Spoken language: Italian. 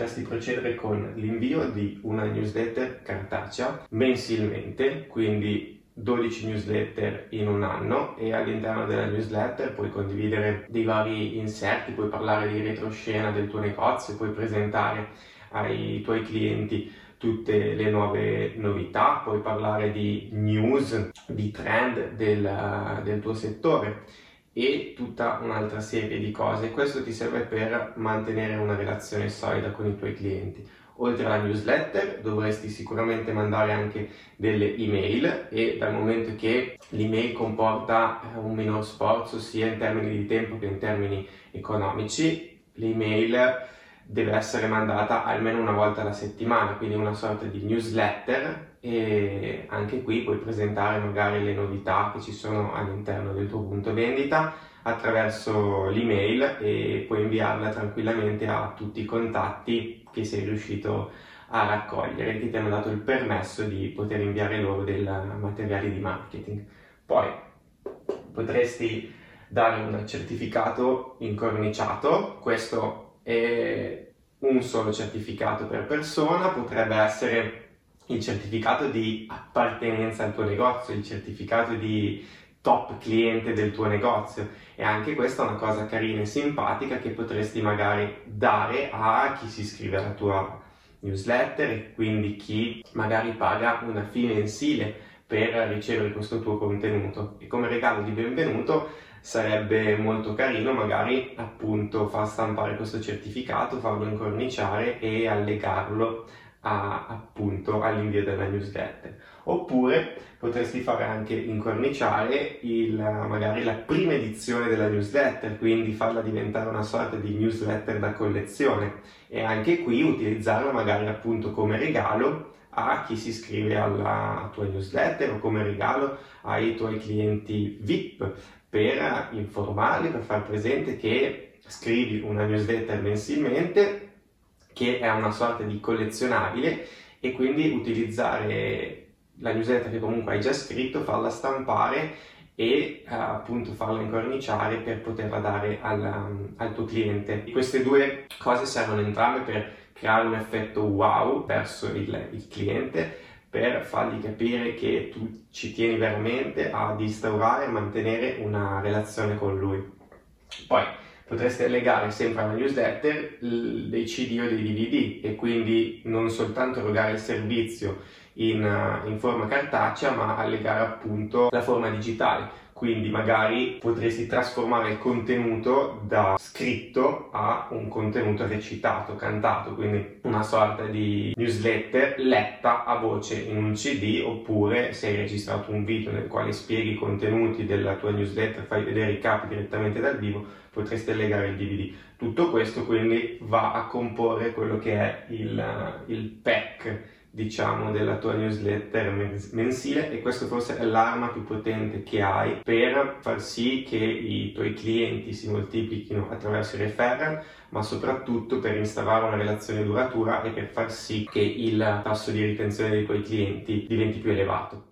potresti procedere con l'invio di una newsletter cartacea mensilmente, quindi 12 newsletter in un anno e all'interno della newsletter puoi condividere dei vari inserti, puoi parlare di retroscena del tuo negozio, puoi presentare ai tuoi clienti tutte le nuove novità, puoi parlare di news, di trend del, del tuo settore e tutta un'altra serie di cose. Questo ti serve per mantenere una relazione solida con i tuoi clienti. Oltre alla newsletter dovresti sicuramente mandare anche delle email e dal momento che l'email comporta eh, un minor sforzo sia in termini di tempo che in termini economici, l'email deve essere mandata almeno una volta alla settimana, quindi una sorta di newsletter e anche qui puoi presentare magari le novità che ci sono all'interno del tuo punto vendita attraverso l'email e puoi inviarla tranquillamente a tutti i contatti che sei riuscito a raccogliere, che ti hanno dato il permesso di poter inviare loro del materiale di marketing. Poi potresti dare un certificato incorniciato, questo è un solo certificato per persona, potrebbe essere il certificato di appartenenza al tuo negozio, il certificato di top cliente del tuo negozio. E anche questa è una cosa carina e simpatica che potresti magari dare a chi si iscrive alla tua newsletter e quindi chi magari paga una fine mensile per ricevere questo tuo contenuto e come regalo di benvenuto sarebbe molto carino magari appunto far stampare questo certificato, farlo incorniciare e allegarlo a, appunto all'invio della newsletter. Oppure potresti fare anche incorniciare il, magari la prima edizione della newsletter, quindi farla diventare una sorta di newsletter da collezione. E anche qui utilizzarla magari appunto come regalo a chi si iscrive alla tua newsletter o come regalo ai tuoi clienti VIP per informarli, per far presente che scrivi una newsletter mensilmente che è una sorta di collezionabile e quindi utilizzare la newsletter che comunque hai già scritto, farla stampare e uh, appunto farla incorniciare per poterla dare al, um, al tuo cliente. Queste due cose servono entrambe per creare un effetto wow verso il, il cliente per fargli capire che tu ci tieni veramente a instaurare e mantenere una relazione con lui. Poi potreste legare sempre alla newsletter dei CD o dei DVD e quindi non soltanto erogare il servizio in, in forma cartacea ma allegare appunto la forma digitale quindi magari potresti trasformare il contenuto da scritto a un contenuto recitato, cantato, quindi una sorta di newsletter letta a voce in un CD oppure se hai registrato un video nel quale spieghi i contenuti della tua newsletter, fai vedere i capi direttamente dal vivo, potresti legare il DVD. Tutto questo quindi va a comporre quello che è il, il pack diciamo della tua newsletter mensile e questo forse è l'arma più potente che hai per far sì che i tuoi clienti si moltiplichino attraverso i referral ma soprattutto per instaurare una relazione duratura e per far sì che il tasso di ritenzione dei tuoi clienti diventi più elevato.